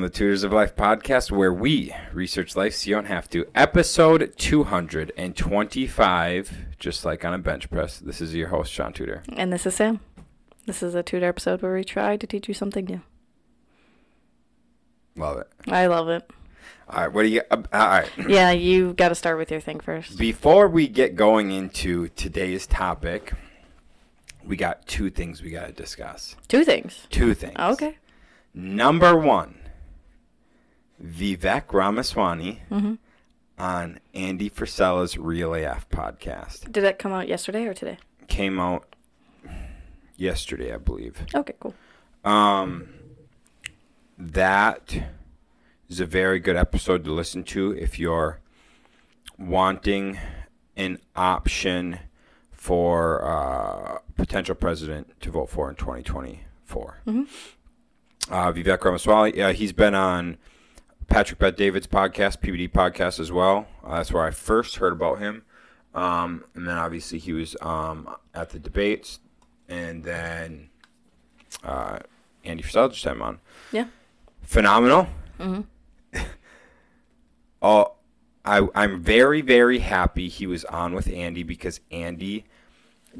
from the Tutors of Life podcast, where we research life so you don't have to. Episode 225, just like on a bench press. This is your host, Shaun Tudor. And this is Sam. This is a tutor episode where we try to teach you something new. Love it. I love it. All right, what do you? Uh, all right. Yeah, you got to start with your thing first. Before we get going into today's topic, we got two things we got to discuss. Two things. Two things. Okay. Number one, Vivek Ramaswamy Mm-hmm. on Andy Frisella's Real AF podcast Did that come out yesterday or today? came out yesterday, I believe. Okay, cool. Um, that is a very good episode to listen to if you're wanting an option for uh, potential president to vote for in 2024. Mhm. Uh, Vivek Ramaswamy, yeah, he's been on Patrick Bet David's podcast, PBD podcast as well. Uh, that's where I first heard about him. Um, and then obviously he was um, at the debates, and then uh, Andy Frisella just had him on. Yeah. Phenomenal. Mm-hmm. Oh, I, I'm very, very happy he was on with Andy because Andy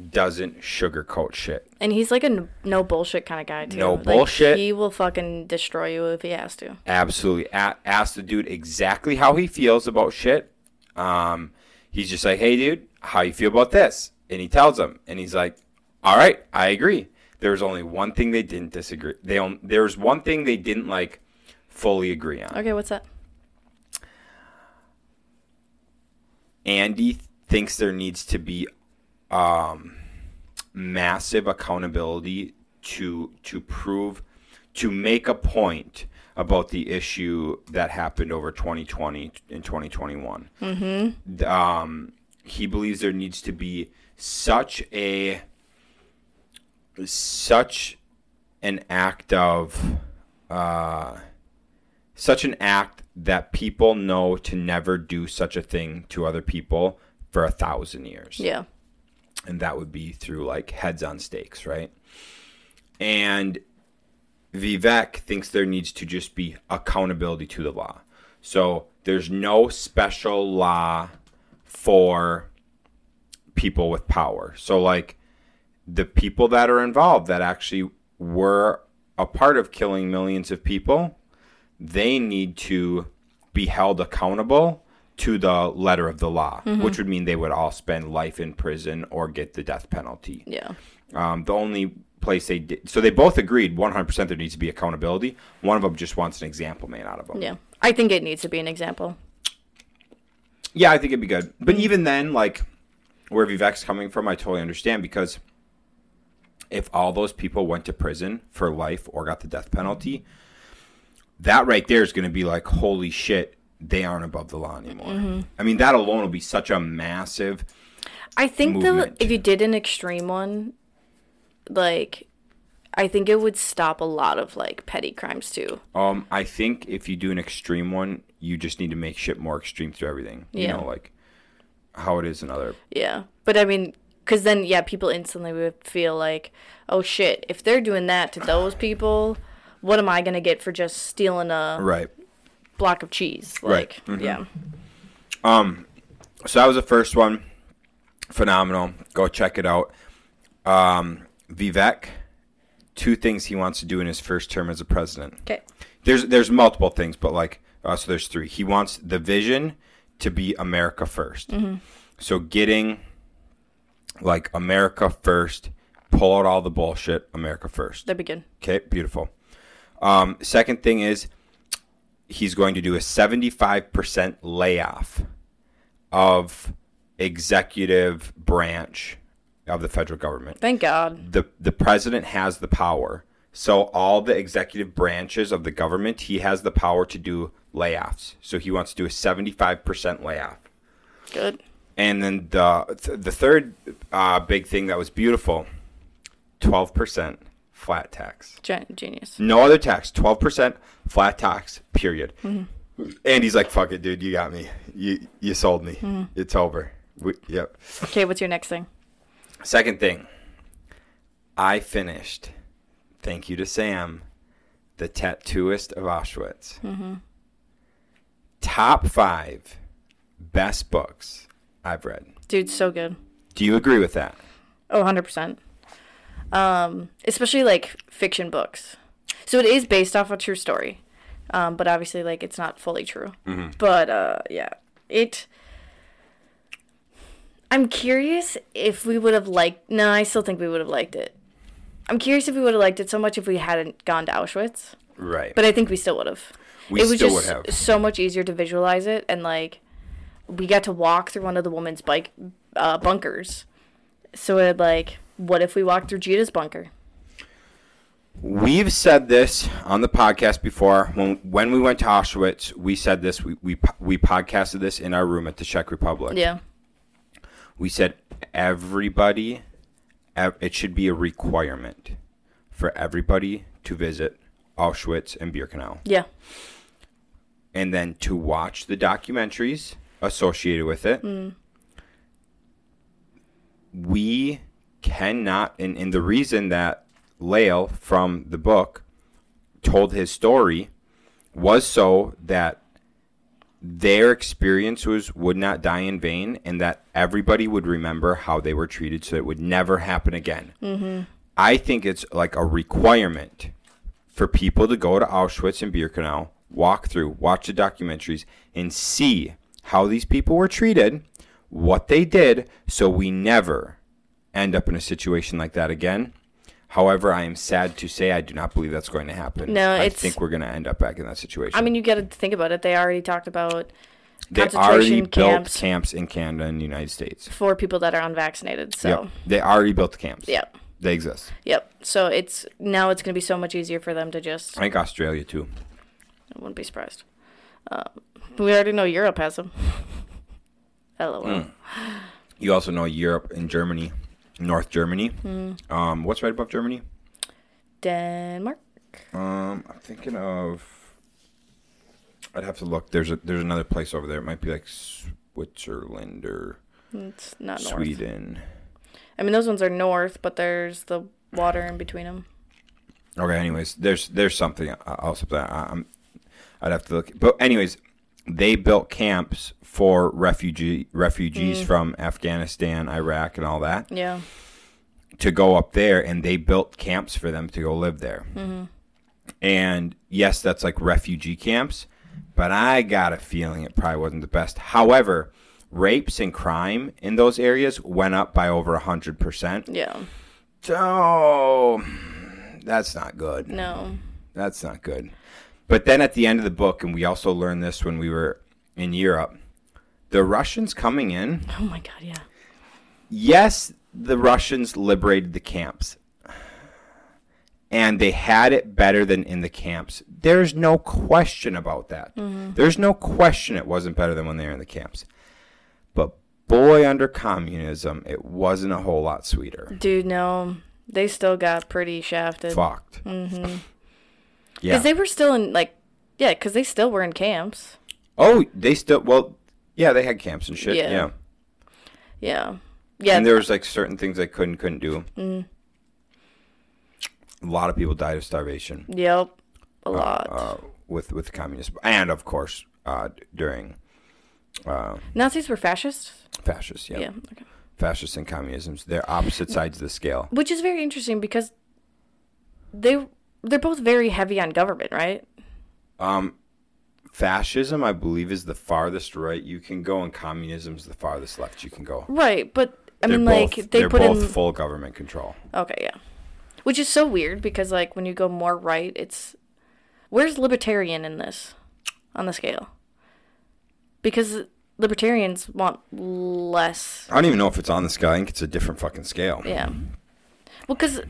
doesn't sugarcoat shit. And he's like a n- no bullshit kind of guy too. No Like, bullshit. He will fucking destroy you if he has to. Absolutely. A- ask the dude exactly how he feels about shit. Um, he's just like, hey, dude, how you feel about this? And he tells him, and he's like, all right, I agree. There's only one thing they didn't disagree. They on, there was one thing they didn't like fully agree on. Okay, what's that? Andy thinks there needs to be um, massive accountability to to prove to make a point about the issue that happened over 2020 and 2021. Mm-hmm. Um, he believes there needs to be such a such an act of uh, such an act that people know to never do such a thing to other people for a thousand years Yeah. And that would be through like heads on stakes, right? And Vivek thinks there needs to just be accountability to the law. So there's no special law for people with power. So like the people that are involved that actually were a part of killing millions of people, they need to be held accountable to the letter of the law, which would mean they would all spend life in prison or get the death penalty. Yeah. Um, the only place they did, so they both agreed 100% there needs to be accountability. One of them just wants an example made out of them. Yeah. I think it needs to be an example. Yeah, I think it'd be good. But Mm-hmm. even then, like where Vivek's coming from, I totally understand because if all those people went to prison for life or got the death penalty, that right there is going to be like, holy shit, they aren't above the law anymore. Mm-hmm. I mean, that alone will be such a massive. I think though, if you did an extreme one, like, I think it would stop a lot of like petty crimes too. Um, I think if you do an extreme one, you just need to make shit more extreme through everything. You Yeah. know, like how it is in other. Yeah, but I mean, because then yeah, people instantly would feel like, oh shit, if they're doing that to those people, what am I gonna get for just stealing a Right. Block of cheese? Right. Like, yeah, Um, so that was the first one. Phenomenal. Go check it out. Um, Vivek, two things he wants to do in his first term as a president. okay, There's there's multiple things, but like uh, so there's three. He wants the vision to be America 1st Hmm. So getting like America first, pull out all the bullshit, America first. that'd be good. Okay, beautiful. Um, second thing is he's going to do a 75% layoff of executive branch of the federal government. Thank God. The the president has the power. So all the executive branches of the government, he has the power to do layoffs. So he wants to do a 75% layoff. Good. And then the the third uh, big thing that was beautiful, 12% flat tax. Gen- genius. No other tax. Twelve percent flat tax. Period. Mm-hmm. And he's like, "Fuck it, dude. You got me. You you sold me. Mm-hmm. It's over." We, yep. Okay, what's your next thing? Second thing, I finished. Thank you to Sam. The Tattooist of Auschwitz. Top five best books I've read. Dude, so good. Do you agree with that? Oh, 100%. Um, especially like fiction books. So it is based off a true story. Um, but obviously like it's not fully true. But uh yeah, it I'm curious if we would have liked No, I still think we would have liked it. I'm curious if we would have liked it so much if we hadn't gone to Auschwitz. Right. But I think we still would have. We it was still just so much easier to visualize it, and like we got to walk through one of the woman's bike uh, bunkers. So it like, what if we walked through Gita's bunker? We've said this on the podcast before. When when we went to Auschwitz, we said this. We we we podcasted this in our room at the Czech Republic. Yeah, We said everybody, it should be a requirement for everybody to visit Auschwitz and Birkenau, yeah, and then to watch the documentaries associated with it. Mm. We cannot, and, and the reason that Lale from the book told his story was so that their experience was would not die in vain and that everybody would remember how they were treated so it would never happen again. Mm-hmm. I think it's like a requirement for people to go to Auschwitz and Birkenau, walk through, watch the documentaries, and see how these people were treated, what they did, so we never end up in a situation like that again. However, I am sad to say I do not believe that's going to happen. No, I think we're going to end up back in that situation. I mean, you got to think about it. They already talked about they already concentration built camps. camps in Canada and the United States. for people that are unvaccinated. So, Yep. They already built the camps. yep, They exist. yep. So it's now it's gonna be so much easier for them to just. I think Australia too. I wouldn't be surprised. Um, we already know Europe has them. LOL. Hmm. You also know Europe and Germany, North Germany. Hmm. Um, what's right above Germany? Denmark. Um, I'm thinking of. I'd have to look. There's a there's another place over there. It might be like Switzerland or It's not north. Sweden. I mean, those ones are north, but there's the water in between them. Okay. Anyways, there's there's something else up there. I'm, I'd have to look. But anyways, they built camps for refugee refugees mm. from Afghanistan, Iraq, and all that Yeah. to go up there, and they built camps for them to go live there. Mm-hmm. And yes, that's like refugee camps, but I got a feeling it probably wasn't the best. However, rapes and crime in those areas went up by over hundred percent. Yeah. So that's not good. No. That's not good. But then at the end of the book, and we also learned this when we were in Europe, the Russians coming in, Oh my god. Yeah. yes, the Russians liberated the camps. And they had it better than in the camps. There's no question about that. There's no question it wasn't better than when they were in the camps. But boy, under communism, it wasn't a whole lot sweeter. Dude, no. They still got pretty shafted. Fucked. Mm-hmm. Yeah. Because they were still in like, yeah, because they still were in camps. oh, they still, well, yeah, they had camps and shit. Yeah. yeah. Yeah. Yeah. and there was like certain things they couldn't couldn't do. Mm. A lot of people died of starvation Yep. A lot. uh, with with communism, and of course uh, during uh, Nazis were fascists. fascists. Yeah, Yeah. Okay. fascists and communisms. They're opposite sides of the scale. Which is very interesting because they they're both very heavy on government, right? Um, fascism, I believe, is the farthest right you can go, and communism is the farthest left you can go. Right, but I They're mean, both, like they they're put both in. full government control. Okay, yeah. Which is so weird because like when you go more right, it's where's libertarian in this on the scale? Because libertarians want less. I don't even know if it's on the scale. I think it's a different fucking scale. Yeah. Well, because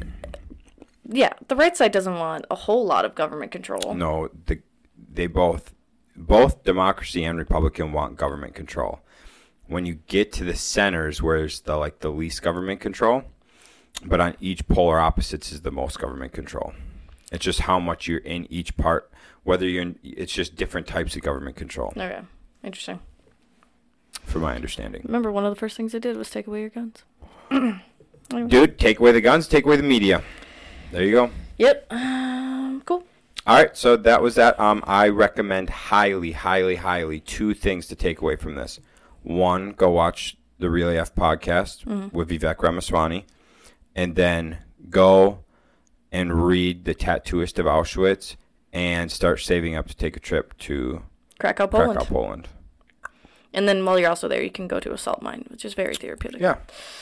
yeah, the right side doesn't want a whole lot of government control. No, the, they both, both democracy and Republican want government control. When you get to the centers, where there's the like the least government control, but on each polar opposites is the most government control. It's just how much you're in each part. Whether you're in, it's just different types of government control, Okay, interesting. from my understanding. Remember, one of the first things they did was take away your guns. Dude, take away the guns, take away the media. There you go. Yep. Um, cool. All right, so that was that. Um, I recommend highly, highly, highly two things to take away from this. One, go watch the Real AF podcast with Vivek Ramaswamy, and then go and read The Tattooist of Auschwitz and start saving up to take a trip to Krakow, Poland. Krakow, Poland. And then while you're also there, you can go to a salt mine, which is very therapeutic. Yeah,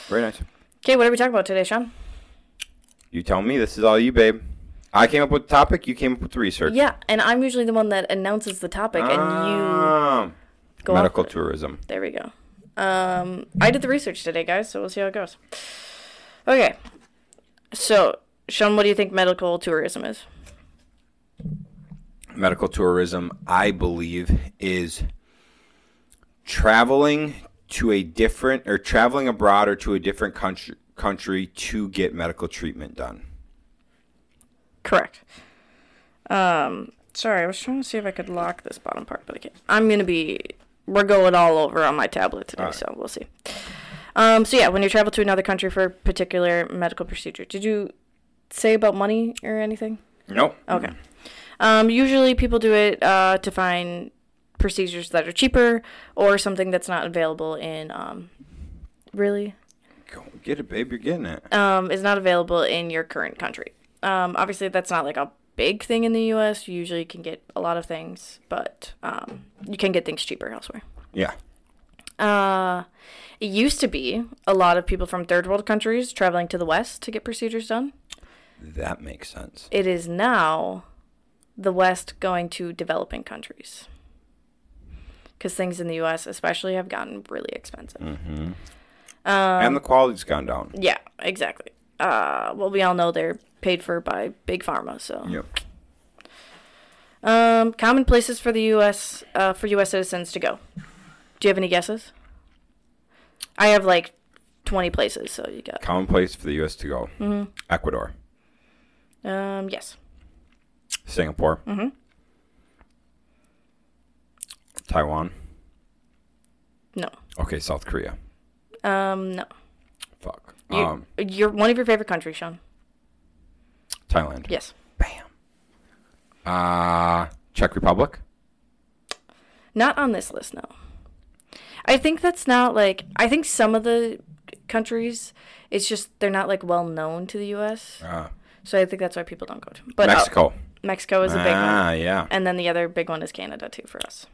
very nice. Okay, what are we talking about today, Shaun? You tell me. This is all you, babe. I came up with the topic. You came up with the research. Yeah, and I'm usually the one that announces the topic, and you Um, go medical it. tourism. There we go. Um, I did the research today, guys, so we'll see how it goes. Okay. So, Shaun, what do you think medical tourism is? medical tourism, I believe, is traveling to a different or traveling abroad or to a different country country to get medical treatment done. Correct. Um, sorry, I was trying to see if I could lock this bottom part, but I can't. I'm gonna be. We're going all over on my tablet today, Alright. so we'll see. Um, so yeah, when you travel to another country for a particular medical procedure, did you say about money or anything? Nope. Okay. Um, usually people do it uh, to find procedures that are cheaper or something that's not available in um, really Go get it, babe. You're getting it. um, is not available in your current country. Um, obviously, that's not like a big thing in the U.S. You usually can get a lot of things, but um, you can get things cheaper elsewhere. Yeah. Uh, it used to be a lot of people from third world countries traveling to the West to get procedures done. That makes sense. It is now the West going to developing countries. Because things in the U.S., especially, have gotten really expensive. Mm-hmm. Um, and the quality's gone down. Yeah, exactly. Uh, well, we all know they're paid for by big pharma. So, Yep. um, common places for the U.S. Uh, for U.S. citizens to go. Do you have any guesses? I have like twenty places, so you got. Common place for the U.S. to go. Mm-hmm. Ecuador, Um, yes. Singapore, Mm-hmm. Taiwan. No. Okay, South Korea. Um, no. Fuck. You, Um, you're one of your favorite countries, Shaun. Thailand. Yes. Bam. Uh, Czech Republic. Not on this list, no. I think that's not like I think some of the countries it's just they're not like well known to the US. Uh, So I think that's why people don't go to. But uh, Mexico. Mexico is a big one. Ah, yeah. And then the other big one is Canada too for us.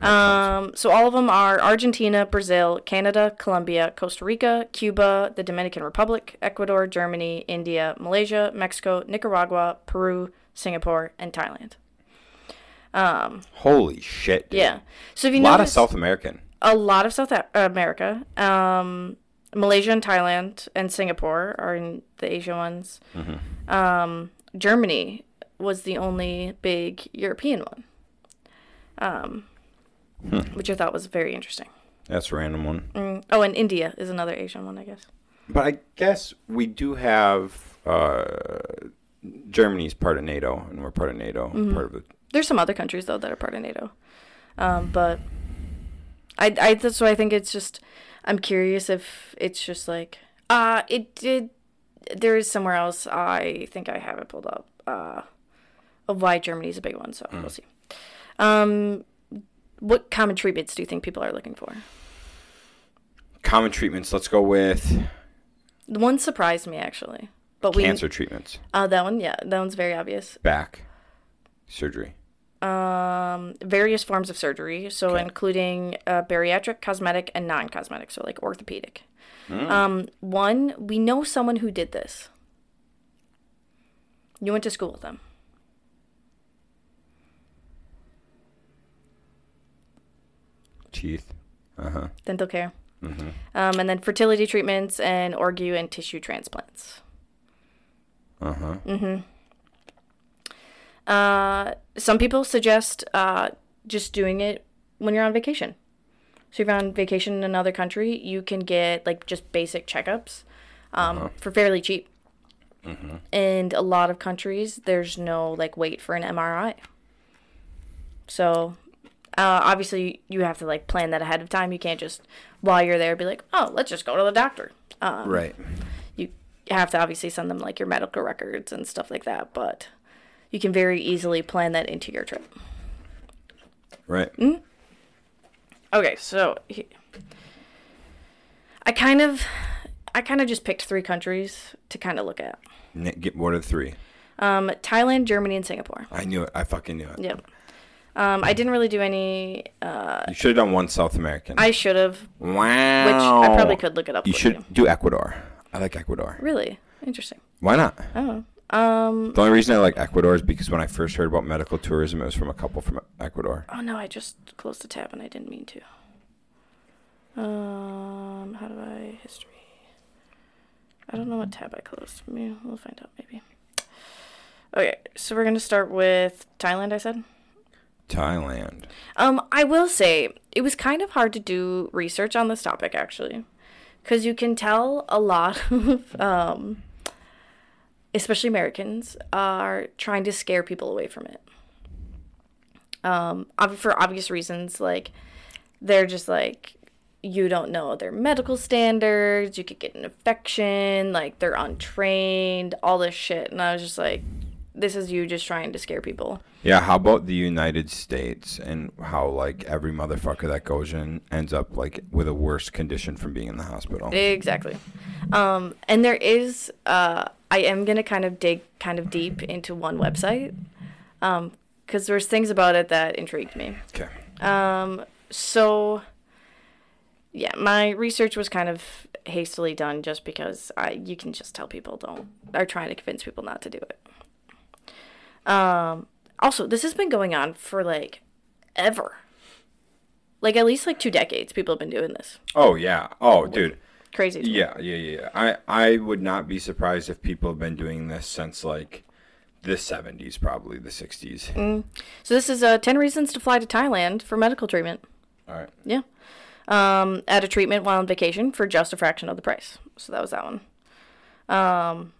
Um, so all of them are Argentina, Brazil, Canada, Colombia, Costa Rica, Cuba, the Dominican Republic, Ecuador, Germany, India, Malaysia, Mexico, Nicaragua, Peru, Singapore, and Thailand. Um, Holy shit. dude. yeah. So if you A lot of South American. a lot of South America, um, Malaysia and Thailand and Singapore are in the Asia ones. Mm-hmm. Um, Germany was the only big European one, um, Hmm. which I thought was very interesting. That's a random one. Mm. Oh, and India is another Asian one, I guess. But I guess we do have uh, Germany's part of NATO, and we're part of NATO. Mhm. Part of the There's some other countries though that are part of NATO, um, but I, I that's why I think it's just I'm curious if it's just like uh it did there is somewhere else I think I have it pulled up uh of why Germany's a big one so we'll see. Um, what common treatments do you think people are looking for? common treatments. Let's go with The one surprised me actually, but we cancer treatments, uh that one yeah that one's very obvious. back surgery. um, various forms of surgery, so Okay. including uh, bariatric, cosmetic, and non-cosmetic, so like orthopedic. Mm. Um, one, we know someone who did this. You went to school with them. Teeth. Uh huh. Dental care. hmm Um, and then fertility treatments and organ and tissue transplants. Uh huh. Mm-hmm. Uh, some people suggest uh, just doing it when you're on vacation. So if you're on vacation in another country, you can get like just basic checkups um, Uh-huh. for fairly cheap. hmm In a lot of countries, there's no like wait for an MRI. So uh, obviously, you have to like plan that ahead of time. You can't just while you're there be like, oh, let's just go to the doctor. Um, Right. you have to obviously send them like your medical records and stuff like that but you can very easily plan that into your trip. Right. Okay, so he- I kind of, I kind of just picked three countries to kind of look at: Get what are three? um, Thailand, Germany, and Singapore. I knew it. I fucking knew it. Yep. Um, I didn't really do any. Uh, You should have done one South American. I should have, Wow. which. I probably could look it up. You should do Ecuador. I like Ecuador. Really interesting. Why not? Oh, um, The only reason I like Ecuador is because when I first heard about medical tourism, it was from a couple from Ecuador. oh no, I just closed the tab and I didn't mean to. Um, how do I history? I don't know what tab I closed. Maybe we'll find out maybe. Okay, so we're gonna start with Thailand. I said. Thailand. Um, I will say it was kind of hard to do research on this topic actually, because you can tell a lot of, um, especially Americans, are trying to scare people away from it. Um, for obvious reasons, like they're just like you don't know their medical standards, you could get an infection, like they're untrained, all this shit, and I was just like, this is you just trying to scare people. Yeah, how about the United States and how like every motherfucker that goes in ends up like with a worse condition from being in the hospital. Exactly. Um, and there is, uh, I am going to kind of dig kind of deep into one website Um, because there's things about it that intrigued me. Okay. Um, so, yeah, my research was kind of hastily done just because I, you can just tell people don't, are trying to convince people not to do it. Um, also, this has been going on for like ever. Like at least like two decades, people have been doing this. Oh yeah. Oh dude. Crazy. Yeah, yeah, yeah. I I would not be surprised if people have been doing this since like the 70s, probably the 60s. So this is uh, 10 reasons to fly to Thailand for medical treatment. All right. Yeah. Um, at a treatment while on vacation for just a fraction of the price. So that was that one. Um,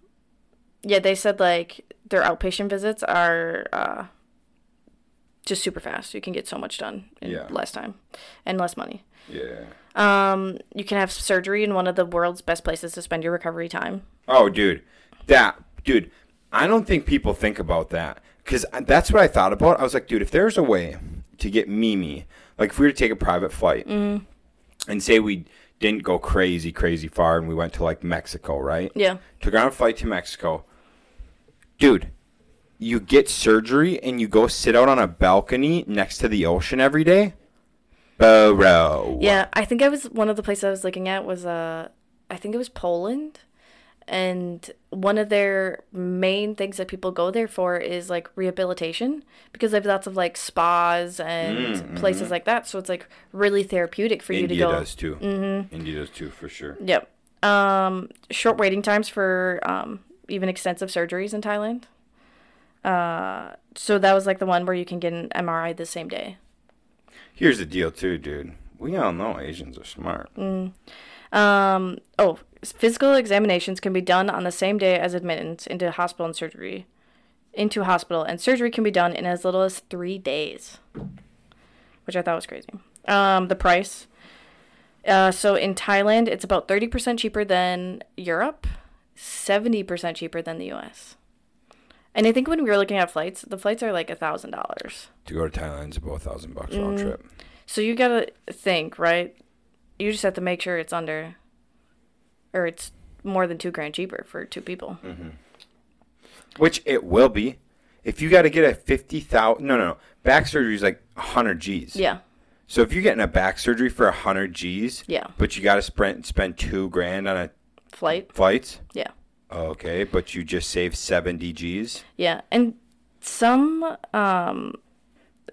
yeah, they said like their outpatient visits are uh, just super fast. You can get so much done in Yeah. less time and less money. Yeah. Um, you can have surgery in one of the world's best places to spend your recovery time. Oh, dude, that dude. I don't think people think about that because that's what I thought about. I was like, dude, if there's a way to get Mimi, like if we were to take a private flight and say we didn't go crazy, crazy far, and we went to like Mexico, right? Yeah. Took on a flight to Mexico, dude. You get surgery and you go sit out on a balcony next to the ocean every day, bro. Yeah, I think I was one of the places I was looking at was uh I think it was Poland. And one of their main things that people go there for is like rehabilitation because they have lots of like spas and places like that. So it's like really therapeutic for you to go. India does too. Mm-hmm. India does too, for sure. Yep. Um, short waiting times for um, even extensive surgeries in Thailand. Uh, so that was like the one where you can get an MRI the same day. Here's the deal, too, dude. We all know Asians are smart. Um, oh, physical examinations can be done on the same day as admittance into hospital and surgery. Into hospital, and surgery can be done in as little as three days, which I thought was crazy. Um, the price. Uh, so in Thailand, it's about 30% cheaper than Europe, 70% cheaper than the US. And I think when we were looking at flights, the flights are like a $1,000. To go to Thailand is about a thousand bucks Mm. round trip. So you gotta think, right? You just have to make sure it's under, or it's more than two grand cheaper for two people. Which it will be. If you got to get a 50,000, no, no, no. Back surgery is like 100 G's. Yeah, So if you're getting a back surgery for 100 G's, yeah. but you got to spend, spend two grand on a Flight. flights, Yeah, okay, but you just save 70 G's. yeah. And some um,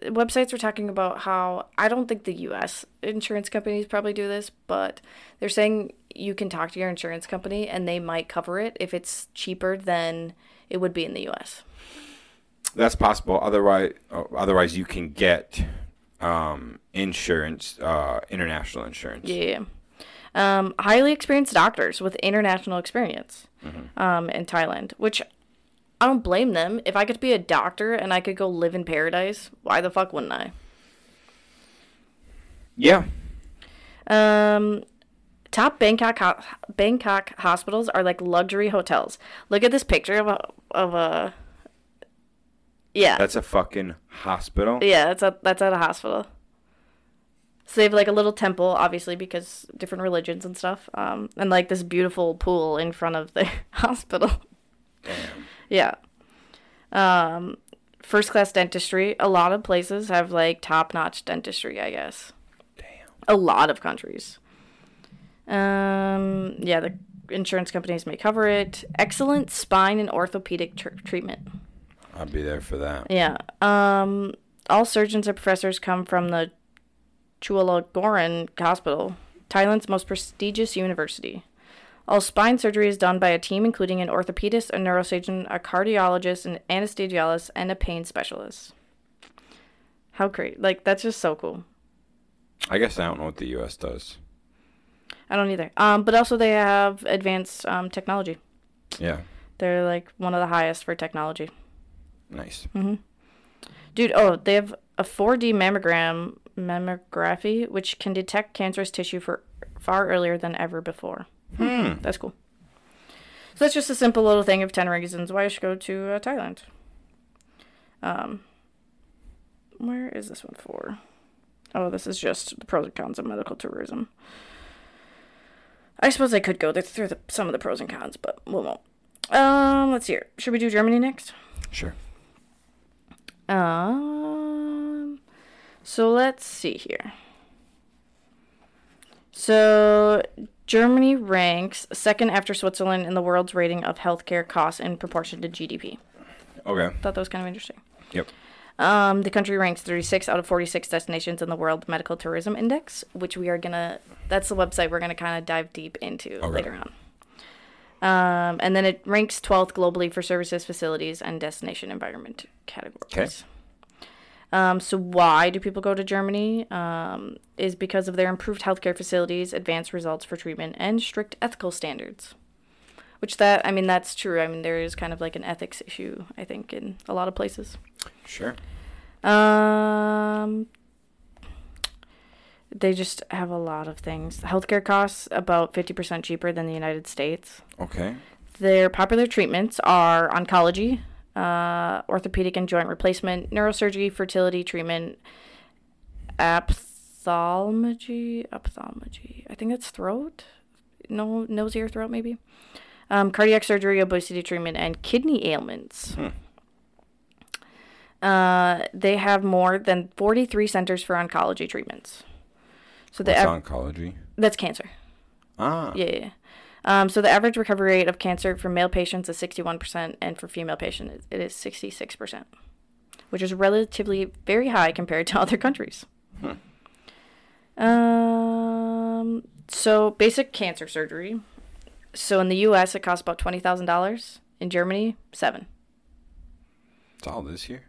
websites were talking about how I don't think the U.S. insurance companies probably do this, but they're saying you can talk to your insurance company and they might cover it if it's cheaper than it would be in the U.S. That's possible. Otherwise, uh, otherwise you can get um, insurance, uh, international insurance. Yeah. Um, highly experienced doctors with international experience um, in Thailand, which I don't blame them. If I could be a doctor and I could go live in paradise, why the fuck wouldn't I? Yeah. Um, top Bangkok ho- Bangkok hospitals are like luxury hotels. Look at this picture of a of a Yeah. That's a fucking hospital. Yeah, that's at that's at a hospital. So they have like a little temple, obviously because different religions and stuff, um, and like this beautiful pool in front of the hospital. Damn. Yeah. Um, first class dentistry. A lot of places have like top notch dentistry. I guess. Damn. A lot of countries. Um, yeah, the insurance companies may cover it. Excellent spine and orthopedic tr- treatment. I'll be there for that. Yeah. Um, all surgeons and professors come from the Chulalongkorn Hospital, Thailand's most prestigious university. All spine surgery is done by a team including an orthopedist, a neurosurgeon, a cardiologist, an anesthesiologist, and a pain specialist. How great. Like, that's just so cool. I guess I don't know what the U.S. does. I don't either. Um, but also they have advanced um, technology. Yeah. They're like one of the highest for technology. Nice. Mhm. Dude, oh, they have a 4D mammogram mammography which can detect cancerous tissue for far earlier than ever before. Hmm. That's cool. So that's just a simple little thing of 10 reasons why you should go to uh, Thailand. Um, where is this one for? Oh, this is just the pros and cons of medical tourism. I suppose I could go through the, some of the pros and cons, but we won't. Um, let's see here. Should we do Germany next? Sure. Um, so let's see here. So Germany ranks second after Switzerland in the world's rating of healthcare costs in proportion to GDP. Okay. Thought that was kind of interesting. Yep. Um, the country ranks 36 out of 46 destinations in the World Medical Tourism Index, which we are gonna. That's the website we're gonna kind of dive deep into Okay. later on. Um, and then it ranks 12th globally for services, facilities, and destination environment categories. Um, so why do people go to Germany? Um, is because of their improved healthcare facilities, advanced results for treatment, and strict ethical standards. Which that I mean that's true. I mean there is kind of like an ethics issue I think in a lot of places. Sure. Um, they just have a lot of things. Healthcare costs about 50% cheaper than the United States. Okay. Their popular treatments are oncology, uh, orthopedic and joint replacement, neurosurgery, fertility treatment, ophthalmology, ophthalmology. I think that's throat, no nose, ear, throat, maybe. Um, cardiac surgery, obesity treatment, and kidney ailments. Hmm. Uh, they have more than 43 centers for oncology treatments. So the What's av- oncology? that's cancer. Ah. Yeah, yeah. Um, so the average recovery rate of cancer for male patients is 61%, and for female patients it is 66%, which is relatively very high compared to other countries. Hmm. Um, so basic cancer surgery. So in the U.S. it costs about twenty thousand dollars. In Germany, seven It's all this year.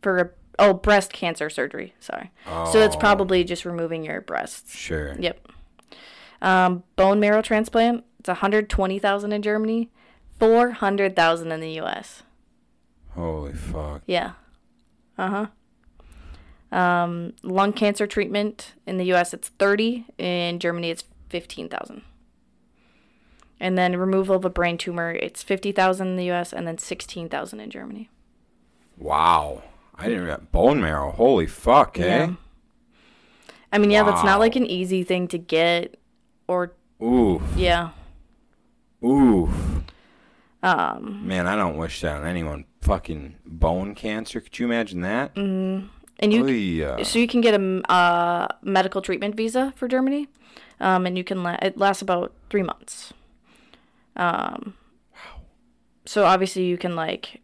for a, oh breast cancer surgery. Sorry. Oh. So it's Oh. probably just removing your breasts. Sure. Yep. Um, bone marrow transplant. It's one hundred twenty thousand in Germany, four hundred thousand in the U.S. Holy fuck. Yeah. Uh huh. Um, lung cancer treatment in the U.S. it's thirty. In Germany, it's fifteen thousand. And then removal of a brain tumor, it's fifty thousand in the U.S. and then sixteen thousand in Germany. Wow. I didn't re- bone marrow. Holy fuck, eh? Yeah. I mean, yeah, that's not like an easy thing to get, or Ooh. yeah. Ooh. Um, Man, I don't wish that on anyone. Fucking bone cancer. Could you imagine that? Mm. and you Oy, uh, so you can get a uh, medical treatment visa for Germany, um, and you can la- it lasts about three months. Um, so obviously you can like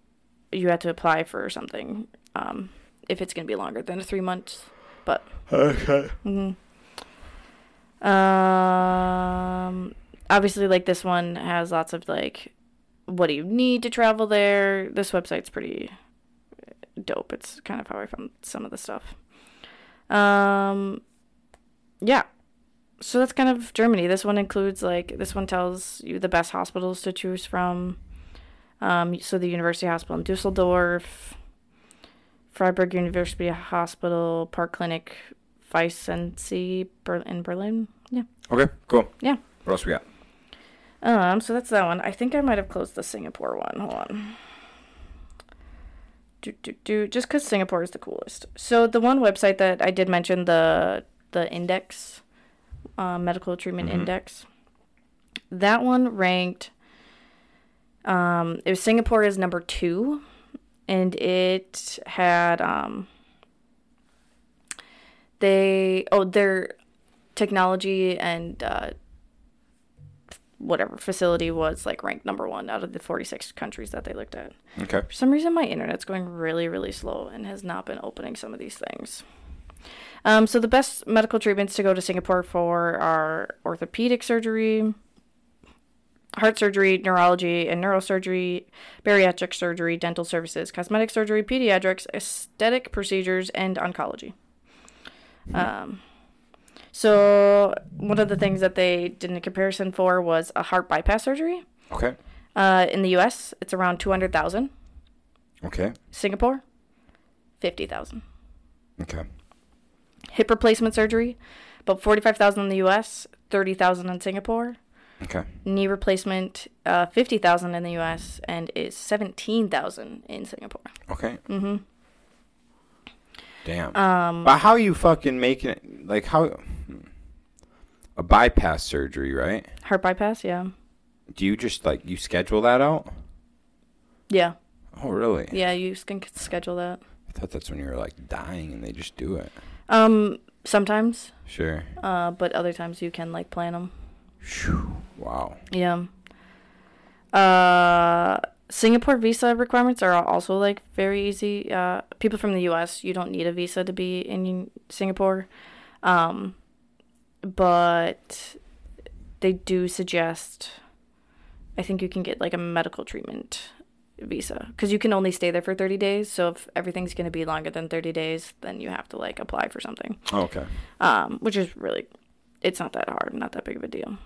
you have to apply for something um, if it's gonna be longer than three months, but okay. Um, obviously like this one has lots of like what do you need to travel there. This website's pretty dope. It's kind of how I found some of the stuff. Um, yeah. So that's kind of Germany. This one includes like this one tells you the best hospitals to choose from. Um, so the University Hospital in Dusseldorf, Freiburg University Hospital, Park Clinic, Weissensee in Berlin. Yeah. Okay, cool. Yeah. What else we got? Um, so that's that one. I think I might have closed the Singapore one. Hold on. do, do, do, just because Singapore is the coolest. So the one website that I did mention, the the index, uh, medical treatment Mhm. index, that one ranked. Um, it was Singapore is number two, and it had um. They oh their technology and uh, whatever facility was like ranked number one out of the 46 countries that they looked at. Okay. For some reason, my internet's going really, really slow and has not been opening some of these things. Um, so the best medical treatments to go to Singapore for are orthopedic surgery, heart surgery, neurology and neurosurgery, bariatric surgery, dental services, cosmetic surgery, pediatrics, aesthetic procedures, and oncology. Um, so one of the things that they did a comparison for was a heart bypass surgery. Okay. Uh, in the U.S., it's around two hundred thousand. Okay. Singapore, fifty thousand. Okay. Hip replacement surgery, about forty-five thousand in the U.S., thirty thousand in Singapore. Okay. Knee replacement, uh, fifty thousand in the U.S. and is seventeen thousand in Singapore. Okay. Mm-hmm. Damn. Um, but how you fucking making it? Like how? A bypass surgery, right? heart bypass, yeah, Do you just like you schedule that out? yeah, Oh, really? yeah. You can schedule that. I thought that's when you were like dying and they just do it. Um, sometimes, Sure. uh, but other times you can like plan them. Wow. Yeah. Uh, Singapore visa requirements are also like very easy. Uh, people from the U.S. you don't need a visa to be in Singapore, um, but they do suggest. I think you can get like a medical treatment visa because you can only stay there for 30 days. So if everything's going to be longer than 30 days, then you have to like apply for something Oh, okay. um, which is really, it's not that hard, not that big of a deal.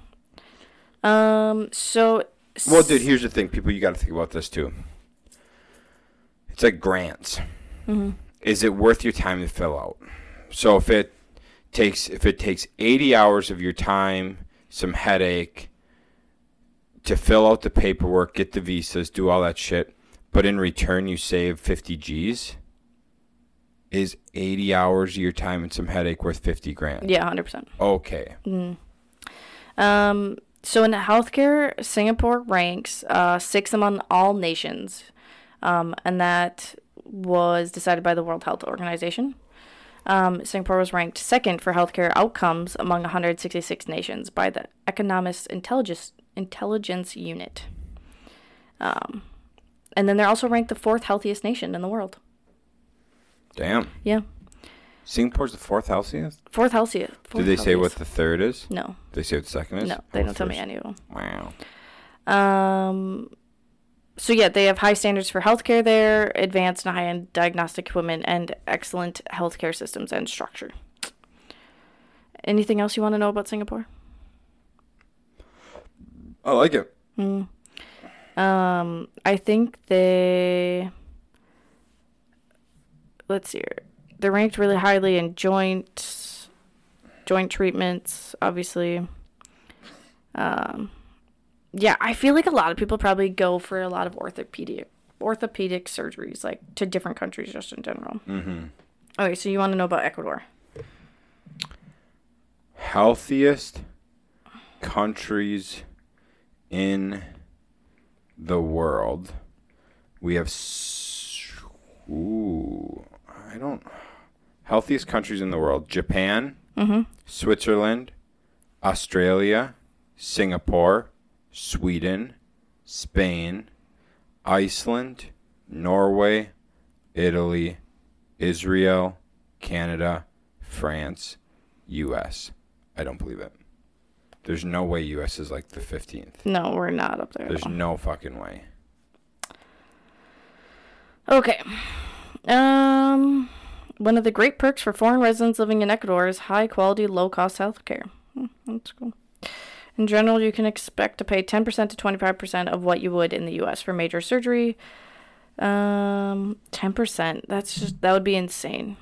Um, so. Well, dude, here's the thing. People, you got to think about this too. It's like grants. hmm Is it worth your time to fill out? So if it takes if it takes 80 hours of your time, some headache to fill out the paperwork, get the visas, do all that shit, but in return you save 50 G's, is 80 hours of your time and some headache worth 50 grand? Yeah, hundred percent. Okay. Mm. Um, so in healthcare, Singapore ranks uh, sixth among all nations, um, and that was decided by the World Health Organization. Um, Singapore was ranked second for healthcare outcomes among 166 nations by the Economist Intelligence Intelligence Unit. Um, and then they're also ranked the fourth healthiest nation in the world. Damn. Yeah, Singapore,'s the fourth healthiest? fourth healthiest. Did fourth they say what healthiest. the third is? No, they say what the second is? no, they Oh, don't tell me first. any of them. Wow. Um, so yeah, they have high standards for healthcare there, advanced and high-end diagnostic equipment, and excellent healthcare systems and structure. Anything else you want to know about Singapore? I like it. Hmm. Um, I think they. Let's see. Here. They're ranked really highly in joint, joint treatments, obviously. Um, yeah, I feel like a lot of people probably go for a lot of orthopedic orthopedic surgeries, like to different countries, just in general. Mm-hmm. Okay, so you want to know about Ecuador? Healthiest countries in the world. We have. S- Ooh, I don't. Healthiest countries in the world: Japan, Mm-hmm. Switzerland, Australia, Singapore, Sweden, Spain, Iceland, Norway, Italy, Israel, Canada, France, US. I don't believe it. There's no way US is like the 15th. No, we're not up there. There's no fucking way. Okay. Um, one of the great perks for foreign residents living in Ecuador is high quality, low cost health care. Hmm, that's cool. In general, you can expect to pay 10% to 25% of what you would in the US for major surgery. Um, 10%. That's just, that would be insane.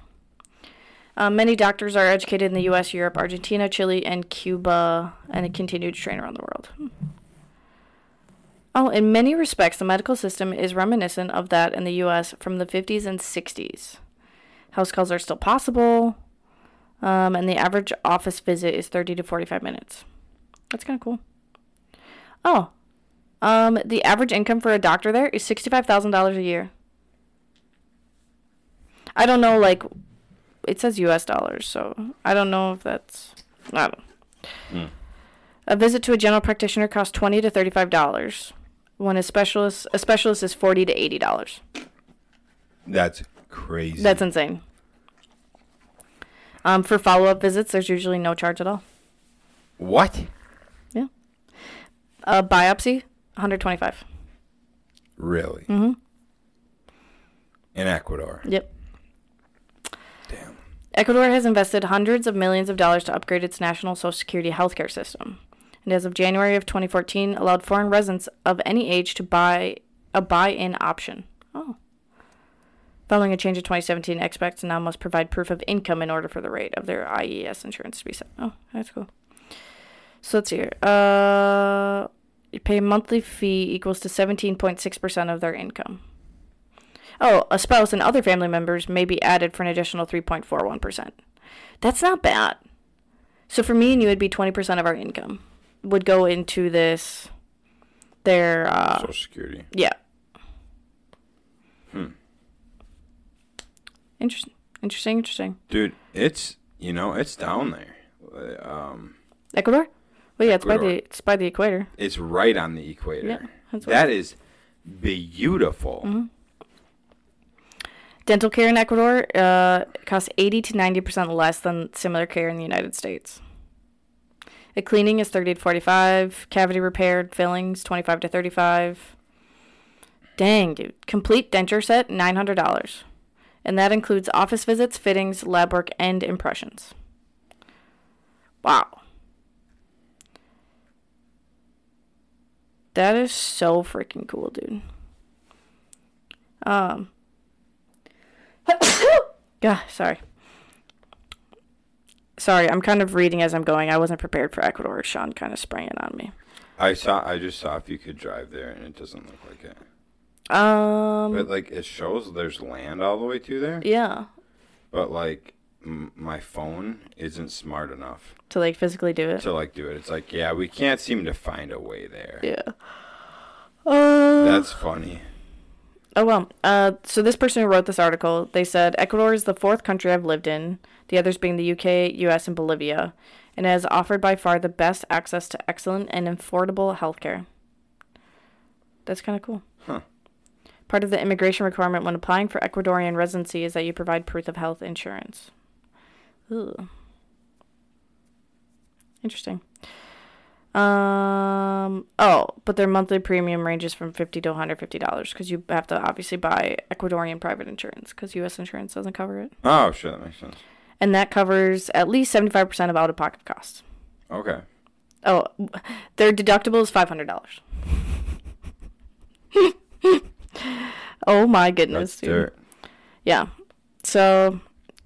Um, many doctors are educated in the US, Europe, Argentina, Chile, and Cuba, and continue to train around the world. Oh, in many respects, the medical system is reminiscent of that in the U.S. from the 50s and 60s. House calls are still possible, um, and the average office visit is 30 to 45 minutes. That's kind of cool. Oh, um, the average income for a doctor there is $65,000 a year. I don't know, like, it says U.S. dollars, so I don't know if that's. I don't know. A visit to a general practitioner costs twenty to thirty-five dollars. When a specialist a specialist is forty to eighty dollars. That's crazy. That's insane. Um, for follow-up visits, there's usually no charge at all. what? Yeah. A biopsy, one hundred twenty-five. Really? Mm-hmm. In Ecuador. Yep. Damn. Ecuador has invested hundreds of millions of dollars to upgrade its national Social Security healthcare system, and as of January of 2014, allowed foreign residents of any age to buy a buy-in option. Oh. Following a change in 2017, expats now must provide proof of income in order for the rate of their IES insurance to be set. Oh, that's cool. So let's see here. Uh, you pay a monthly fee equals to 17.6% of their income. Oh, a spouse and other family members may be added for an additional 3.41%. That's not bad. So for me and you, it'd be 20% of our income would go into this. Their, uh, Social Security. yeah. Hmm. Interesting. Interesting. Interesting. Dude, it's you know it's down there. Uh, Um, Ecuador? Well, yeah, it's by the it's by the equator. it's right on the equator. Yeah, that's that is beautiful. Mm-hmm. Dental care in Ecuador uh, costs 80 to 90% less than similar care in the United States. A cleaning is 30 to 45, cavity repaired, fillings 25 to 35. Dang, dude. Complete denture set $900. And that includes office visits, fittings, lab work, and impressions. Wow. That is so freaking cool, dude. Um yeah, sorry. Sorry, I'm kind of reading as I'm going. I wasn't prepared for Ecuador. Shaun kind of sprang it on me. I saw. I just saw if you could drive there, and it doesn't look like it. Um, But like it shows there's land all the way to there. yeah, But like m- my phone isn't smart enough to like physically do it. to like do it. It's like yeah, we can't seem to find a way there. Yeah. Uh, That's funny. Oh well. Uh, so this person who wrote this article, they said Ecuador is the fourth country I've lived in. The others being the UK, US, and Bolivia, and has offered by far the best access to excellent and affordable healthcare. That's kind of cool. Huh. Part of the immigration requirement when applying for Ecuadorian residency is that you provide proof of health insurance. Ooh. Interesting. Um. Oh, but their monthly premium ranges from fifty to one hundred fifty dollars because you have to obviously buy Ecuadorian private insurance because U.S. insurance doesn't cover it, Oh sure, that makes sense. and that covers at least seventy five percent of out of pocket costs. Okay. Oh, their deductible is five hundred dollars. oh my goodness, That's dude. dirt. Yeah. So,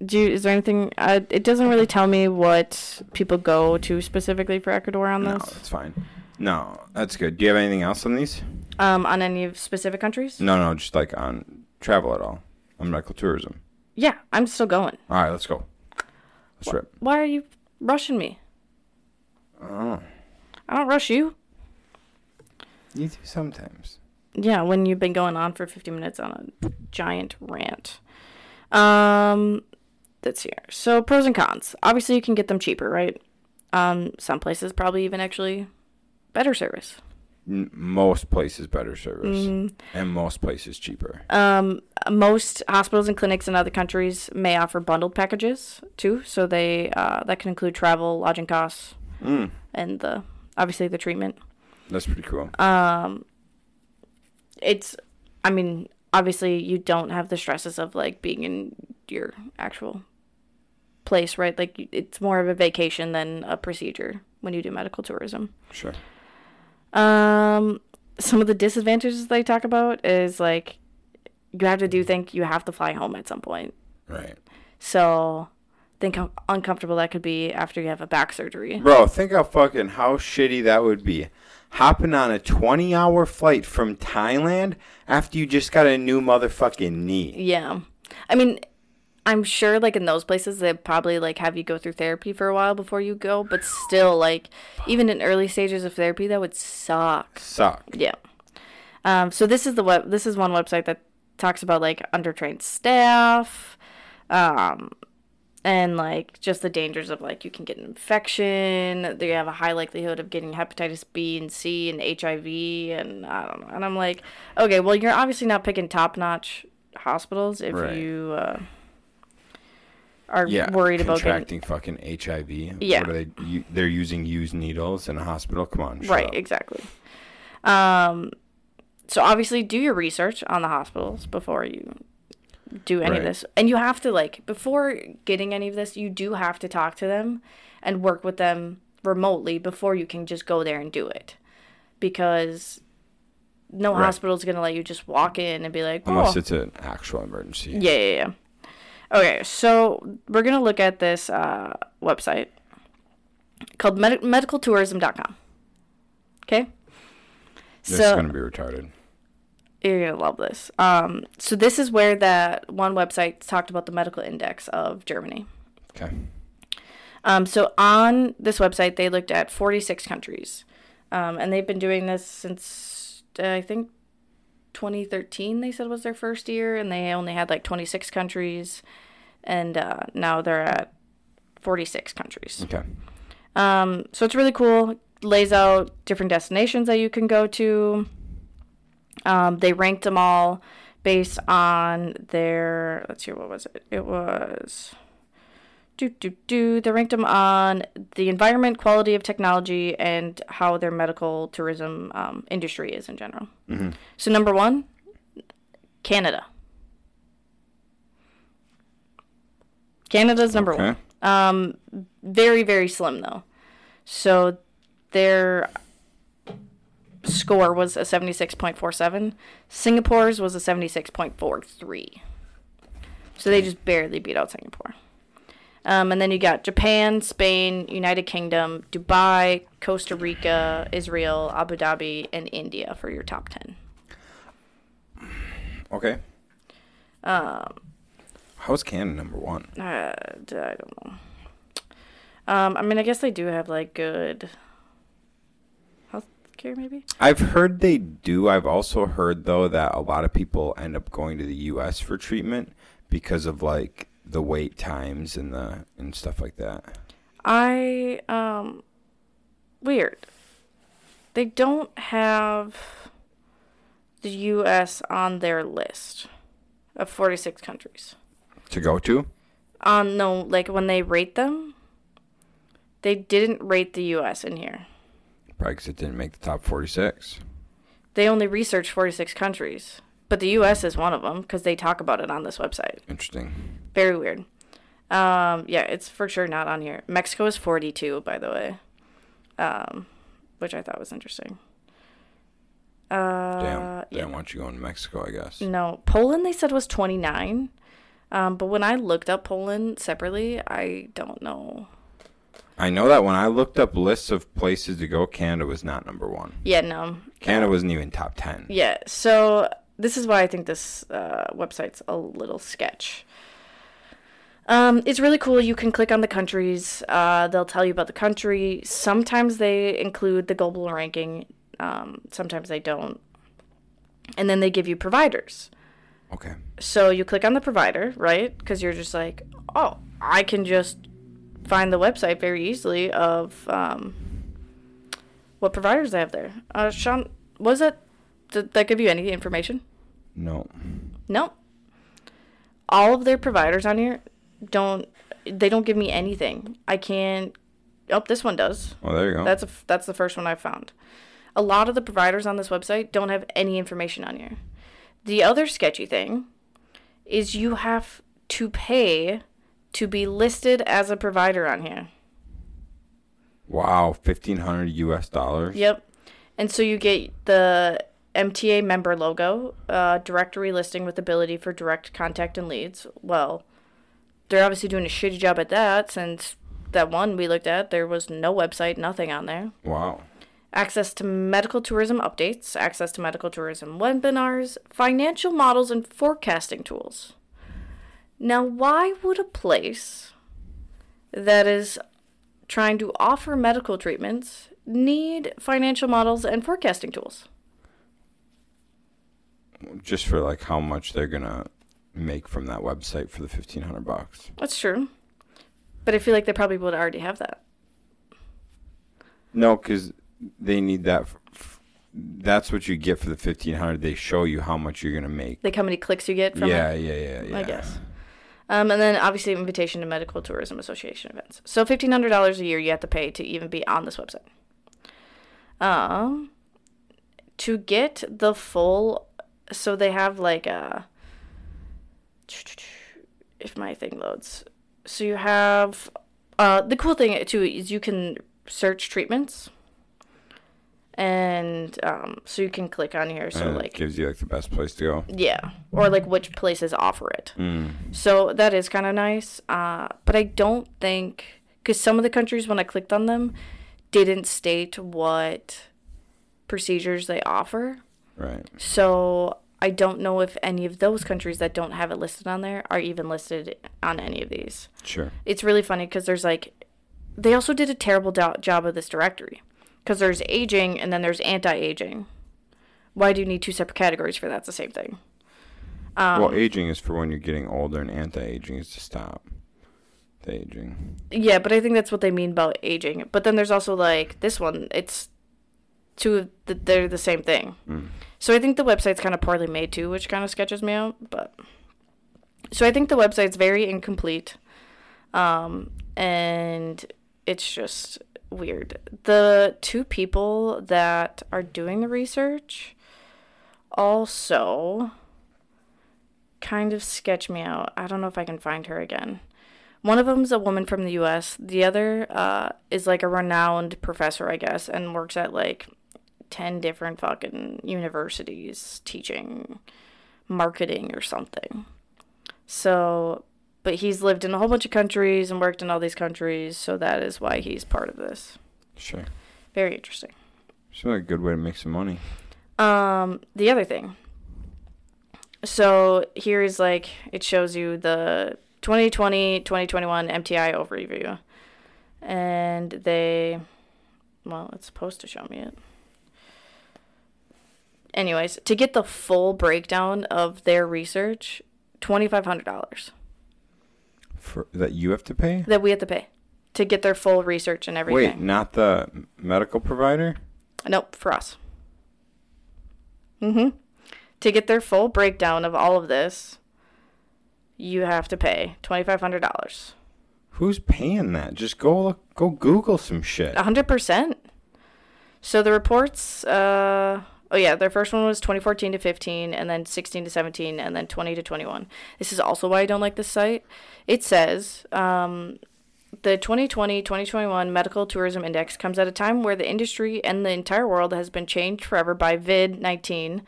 do you, is there anything? Uh, it doesn't really tell me what people go to specifically for Ecuador on this. No, that's fine. No, that's good. Do you have anything else on these? Um, on any specific countries? No, no, just like on travel at all. On medical tourism. Yeah, I'm still going. All right, let's go. Let's rip. Why are you rushing me? Oh, I don't rush you. you do sometimes. Yeah, when you've been going on for 50 minutes on a giant rant. Um, let's here. So pros and cons. Obviously, you can get them cheaper, right? Um, some places probably even actually better service. Most places better service, Mm-hmm. and most places cheaper. Um, most hospitals and clinics in other countries may offer bundled packages too. So they uh, that can include travel, lodging costs, Mm, and the obviously the treatment. that's pretty cool. Um, it's, I mean, obviously you don't have the stresses of like being in your actual place, right? Like it's more of a vacation than a procedure when you do medical tourism. sure. Um, some of the disadvantages they talk about is like you have to do think you have to fly home at some point. Right. So think how uncomfortable that could be after you have a back surgery. Bro, think how fucking how shitty that would be. Hopping on a 20 hour flight from Thailand after you just got a new motherfucking knee. Yeah. I mean, I'm sure like in those places they probably like have you go through therapy for a while before you go, but still like even in early stages of therapy that would suck. Suck. Yeah. Um, so this is the web. This is one website that talks about like undertrained staff, um, and like just the dangers of like you can get an infection. They have a high likelihood of getting hepatitis B and C and HIV, and I don't know. And I'm like, okay, well you're obviously not picking top notch hospitals if Right. you uh, are Yeah. worried about getting contracting fucking HIV. Yeah. What are they? You, they're using used needles in a hospital. Come on. right up. exactly um so obviously do your research on the hospitals before you do any Right. of this and you have to like before getting any of this you do have to talk to them and work with them remotely before you can just go there and do it because no Right. hospital is going to let you just walk in and be like Unless oh it's an actual emergency. yeah yeah yeah okay so we're going to look at this uh, website called med- medicaltourism.com okay This is gonna be retarded. You're gonna love this. Um, so this is where that one website talked about the medical index of Germany. Okay. Um, so on this website, they looked at 46 countries, um, and they've been doing this since uh, I think 2013. They said was their first year, and they only had like 26 countries, and uh, now they're at 46 countries. Okay. Um, so it's really cool. Lays out different destinations that you can go to. Um, they ranked them all based on their. Let's see, what was it? It was. Do do do. They ranked them on the environment, quality of technology, and how their medical tourism um, industry is in general. So number one, Canada. Canada's number Okay. one. Um, very very slim though. So their score was a 76.47. Singapore's was a 76.43. So they just barely beat out Singapore. Um, and then you got Japan, Spain, United Kingdom, Dubai, Costa Rica, Israel, Abu Dhabi, and India for your top 10. Okay. Um. How's Canada number one? Uh, I don't know. Um, I mean, I guess they do have like good care, maybe. I've heard they do. I've also heard though that a lot of people end up going to the U.S. for treatment because of like the wait times and the and stuff like that. I um weird. They don't have the US on their list of 46 countries. To go to? Um no, like when they rate them, they didn't rate the US in here. Probably 'cause it didn't make the top forty-six. They only researched 46 countries, but the US is one of them because they talk about it on this website. Interesting. Very weird. Um, yeah, it's for sure not on here. Mexico is 42, by the way, um, which I thought was interesting. Uh, Damn. yeah. don't want you going to Mexico, I guess. No, Poland they said was 29. Um, but when I looked up Poland separately, I don't know. I know that when I looked up lists of places to go, Canada was not number one. Yeah, no. Canada wasn't even top ten. Yeah, so this is why I think this uh, website's a little sketch. Um, it's really cool. You can click on the countries. Uh, they'll tell you about the country. Sometimes they include the global ranking. Um, sometimes they don't. And then they give you providers. Okay. So you click on the provider, right? Because you're just like, oh, I can just find the website very easily of um, what providers they have there. Uh, Shaun, was that did that give you any information? No. No. All of their providers on here don't they don't give me anything. I can't. Oh, this one does. Oh, there you go. That's a, that's the first one I found. A lot of the providers on this website don't have any information on here. The other sketchy thing is you have to pay to be listed as a provider on here. wow, fifteen hundred U.S. dollars. Yep. And so you get the MTA member logo, uh, directory listing with ability for direct contact and leads. Well, they're obviously doing a shitty job at that since that one we looked at, there was no website, nothing on there. Wow. Access to medical tourism updates, access to medical tourism webinars, financial models, and forecasting tools. Now, why would a place that is trying to offer medical treatments need financial models and forecasting tools? Just for like how much they're gonna make from that website for the fifteen hundred bucks. That's true. But I feel like they probably would already have that. No, because they need that. f- f- that's what you get for the fifteen hundred. They show you how much you're gonna make. Like how many clicks you get from Yeah, it. yeah, yeah, yeah. I guess. Um, and then obviously invitation to medical tourism association events. So fifteen hundred dollars a year you have to pay to even be on this website. Um, to get the full, so they have like a. If my thing loads, so you have, uh, the cool thing too is you can search treatments. And um, so you can click on here. So And it like gives you like the best place to go. yeah, or like which places offer it. Mm. So that is kind of nice. Uh, but I don't think because some of the countries when I clicked on them didn't state what procedures they offer. Right. So I don't know if any of those countries that don't have it listed on there are even listed on any of these. Sure. It's really funny because there's like, they also did a terrible do- job of this directory because there's aging and then there's anti-aging. Why do you need two separate categories for that? It's the same thing. Um, well, aging is for when you're getting older, and anti-aging is to stop the aging. Yeah, but I think that's what they mean about aging. But then there's also like this one. It's two of the, they're the same thing. Mm. So I think the website's kind of poorly made too, which kind of sketches me out. But so I think the website's very incomplete, um, and it's just weird. The two people that are doing the research also kind of sketch me out. I don't know if I can find her again. One of them's a woman from the U.S. The other uh, is like a renowned professor, I guess, and works at like ten different fucking universities teaching marketing or something. So, but he's lived in a whole bunch of countries and worked in all these countries, so that is why he's part of this. Sure. Very interesting. Like a good way to make some money. Um, the other thing. So here is like it shows you the 2020 2021 MTI overview. And they well, it's supposed to show me it. Anyways, to get the full breakdown of their research, $2500 For that you have to pay. that we have to pay to get their full research and everything. Wait, not the medical provider. Nope, for us. Mm-hmm. To get their full breakdown of all of this, you have to pay twenty five hundred dollars. Who's paying that? Just go look, go Google some shit. A hundred percent. So the reports, uh, oh yeah, their first one was twenty fourteen to fifteen, and then sixteen to seventeen, and then twenty to twenty one. This is also why I don't like this site. It says, um, the 2020-2021 Medical Tourism Index comes at a time where the industry and the entire world has been changed forever by vid-19.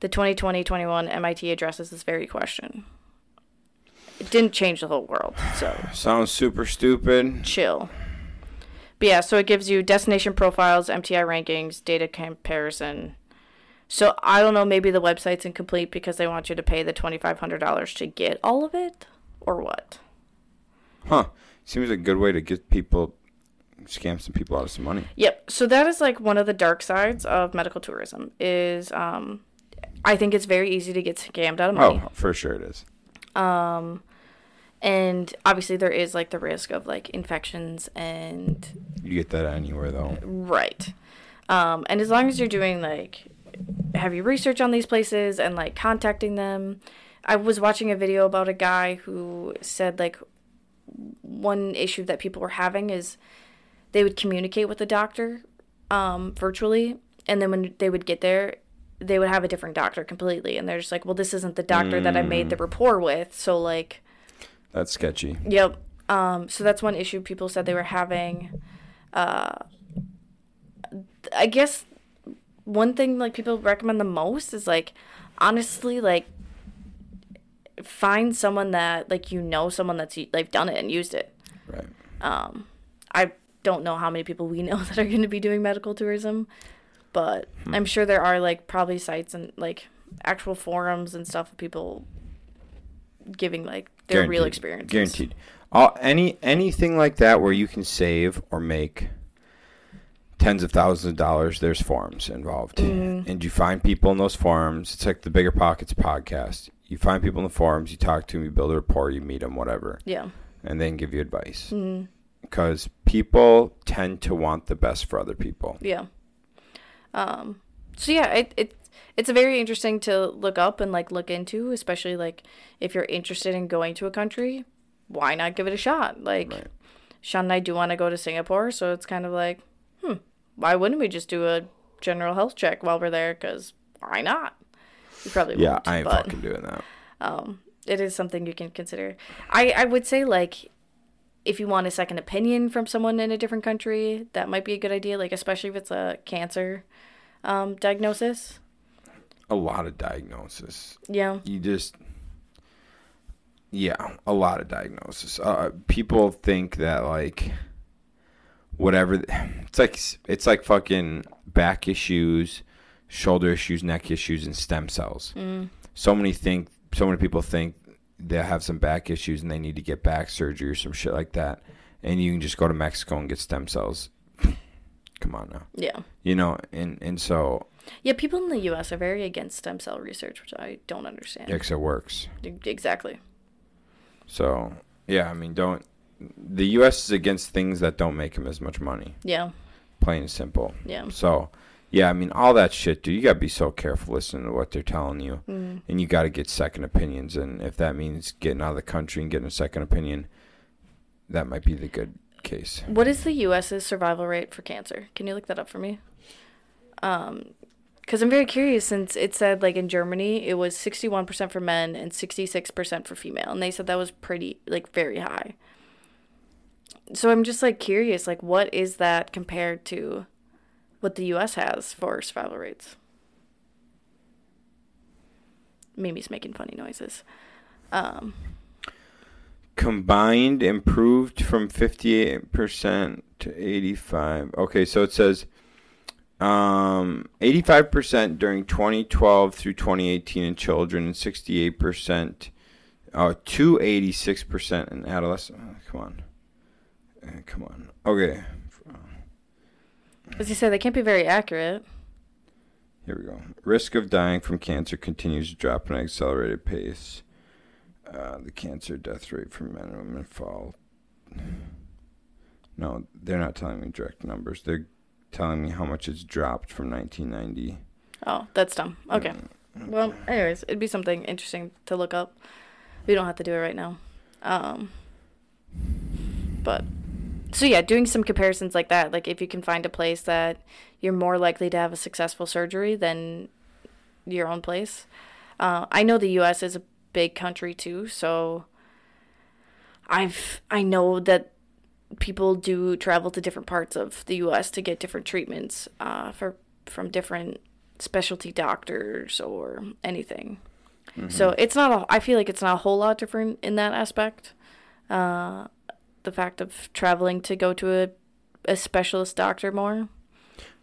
The 2020-21 MIT addresses this very question. It didn't change the whole world, so Sounds super stupid. chill. But yeah, so it gives you destination profiles, MTI rankings, data comparison. So I don't know, maybe the website's incomplete because they want you to pay the $2,500 to get all of it, or what? Huh. Seems a good way to get people, scam some people out of some money. Yep. So that is like one of the dark sides of medical tourism. Is um, I think it's very easy to get scammed out of money. Oh, for sure it is. Um, and obviously there is like the risk of like infections and You get that anywhere though. right. Um, and as long as you're doing like heavy research on these places and like contacting them, I was watching a video about a guy who said like one issue that people were having is they would communicate with the doctor um, virtually, and then when they would get there, they would have a different doctor completely, and they're just like, "Well, this isn't the doctor that I made the rapport with." So like, That's sketchy. yep. Um, so that's one issue people said they were having. Uh, I guess one thing like people recommend the most is like honestly like find someone that like you know someone that's like done it and used it. Right. Um, I don't know how many people we know that are going to be doing medical tourism, but Hmm. I'm sure there are like probably sites and like actual forums and stuff of people giving like their real Guaranteed. experiences. Guaranteed. All, any anything like that where you can save or make tens of thousands of dollars, there's forums involved, Mm-hmm. and you find people in those forums. It's like the BiggerPockets podcast. You find people in the forums, you talk to them, you build a rapport, you meet them, whatever, Yeah. and then give you advice. Mm-hmm. Because people tend to want the best for other people. Yeah. Um. So yeah, it it it's very interesting to look up and like look into, especially like if you're interested in going to a country, why not give it a shot? Like, Right. Shaun and I do want to go to Singapore, so it's kind of like, hmm, why wouldn't we just do a general health check while we're there? Because why not? You probably Yeah, I ain't but fucking doing that. um, it is something you can consider. I I would say like. If you want a second opinion from someone in a different country, that might be a good idea. Like especially if it's a cancer um, diagnosis. A lot of diagnosis. Yeah. you just yeah a lot of diagnosis. Uh, people think that like whatever it's like it's like fucking back issues shoulder issues neck issues and stem cells. So many think so many people think they have some back issues and they need to get back surgery or some shit like that. And you can just go to mexico and get stem cells. Come on now. Yeah. you know and and so Yeah, people in the US are very against stem cell research, which I don't understand. yeah, 'cause it works. Exactly. So yeah, I mean, don't. The U.S. is against things that don't make them as much money. Yeah. Plain and simple. Yeah. So yeah, I mean, all that shit, dude. You gotta be so careful listening to what they're telling you, Mm. and you gotta get second opinions. And if that means getting out of the country and getting a second opinion, that might be the good case. What is the US's survival rate for cancer? Can you look that up for me? Um, because I'm very curious since it said like in Germany it was 61% for men and 66% for female, and they said that was pretty like very high. So I'm just like curious, like what is that compared to what the U.S. has for survival rates? Mimi's making funny noises. Um, Combined improved from 58% to 85. Okay, so it says um 85% during 2012 through 2018 in children and 68% uh to 86% in adolescents. oh, come on. Uh, come on. Okay. as you said, they can't be very accurate. Here we go. Risk of dying from cancer continues to drop at an accelerated pace. Uh, the cancer death rate for men and women fall. No, they're not telling me direct numbers. They're telling me how much it's dropped from 1990. Oh, that's dumb. Okay. Well, anyways, it'd be something interesting to look up. We don't have to do it right now. Um, but so yeah, doing some comparisons like that, like if you can find a place that you're more likely to have a successful surgery than your own place. Uh, I know the U.S. is a big country too, so I've I know that people do travel to different parts of the U.S. to get different treatments uh, for from different specialty doctors or anything. So it's not a. I feel like it's not a whole lot different in that aspect. Uh, the fact of traveling to go to a a specialist doctor more,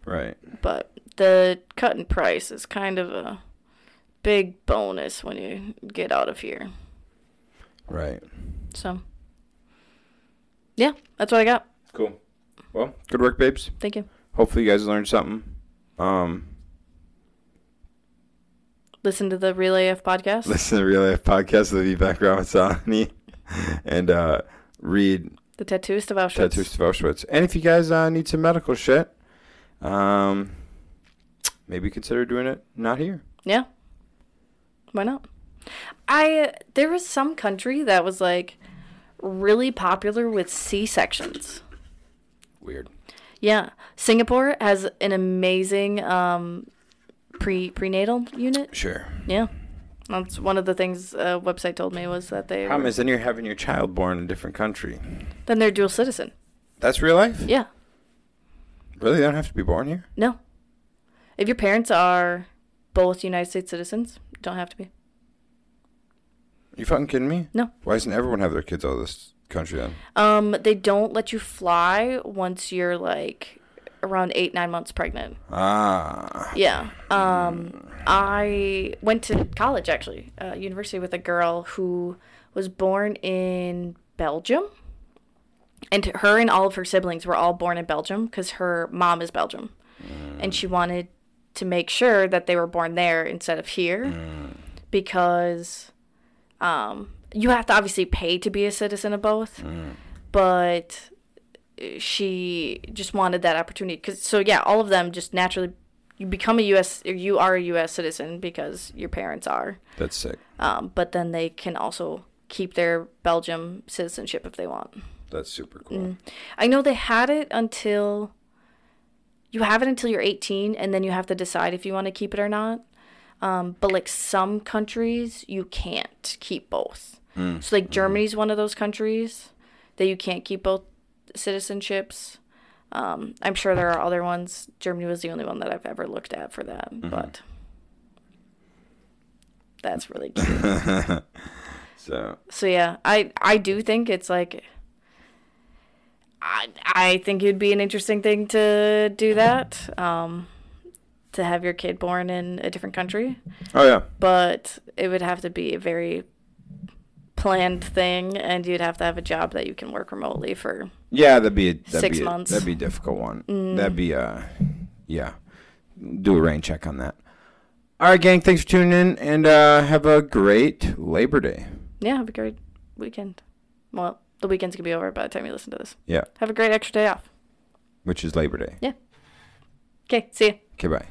Right. but the cut in price is kind of a big bonus when you get out of here. Right. So, yeah, that's what I got. Cool. Well, good work, babes. Thank you. Hopefully you guys learned something. Um, Listen to the Real AF podcast. listen to the Real AF Podcast the Vivek Ramaswamy and uh, read The Tattooist of Auschwitz. Tattoos of Auschwitz. And if you guys uh, need some medical shit, um, maybe consider doing it not here. Yeah. Why not? I there was some country that was like really popular with C sections. Weird. Yeah, Singapore has an amazing um, pre prenatal unit. Sure. Yeah, that's one of the things a website told me was that they Problem were- is, then you're having your child born in a different country. then they're dual citizen. That's real life? Yeah, Really? They don't have to be born here? no, if your parents are both United States citizens, don't have to be. You fucking kidding me? No. Why doesn't everyone have their kids out of this country then? Um, they don't let you fly once you're like around eight nine months pregnant. Ah. Yeah. Um, I went to college actually, uh, university with a girl who was born in Belgium, and her and all of her siblings were all born in Belgium because her mom is Belgium, and she wanted to make sure that they were born there instead of here, because um, you have to obviously pay to be a citizen of both, but she just wanted that opportunity because so yeah all of them just naturally you become a us you are a us citizen because your parents are. That's sick. um, but then they can also keep their belgium citizenship if they want. That's super cool. i know they had it until you have it until you're 18 and then you have to decide if you want to keep it or not um, but like some countries you can't keep both. So like germany's one of those countries that you can't keep both citizenships. Um, i'm sure there are other ones. Germany was the only one that i've ever looked at for that but that's really cute So so yeah i i do think it's like i i think it'd be an interesting thing to do that. Um to have your kid born in a different country Oh yeah. but it would have to be a very planned thing and you'd have to have a job that you can work remotely for Yeah, that'd be a, that'd Six be months. Mm. that'd be a difficult one. That'd be uh yeah. Do a rain check on that. All right, gang. Thanks for tuning in, and uh, have a great Labor Day. yeah have a great weekend well the weekend's gonna be over by the time you listen to this Yeah, have a great extra day off which is Labor Day. Okay see ya Okay, bye.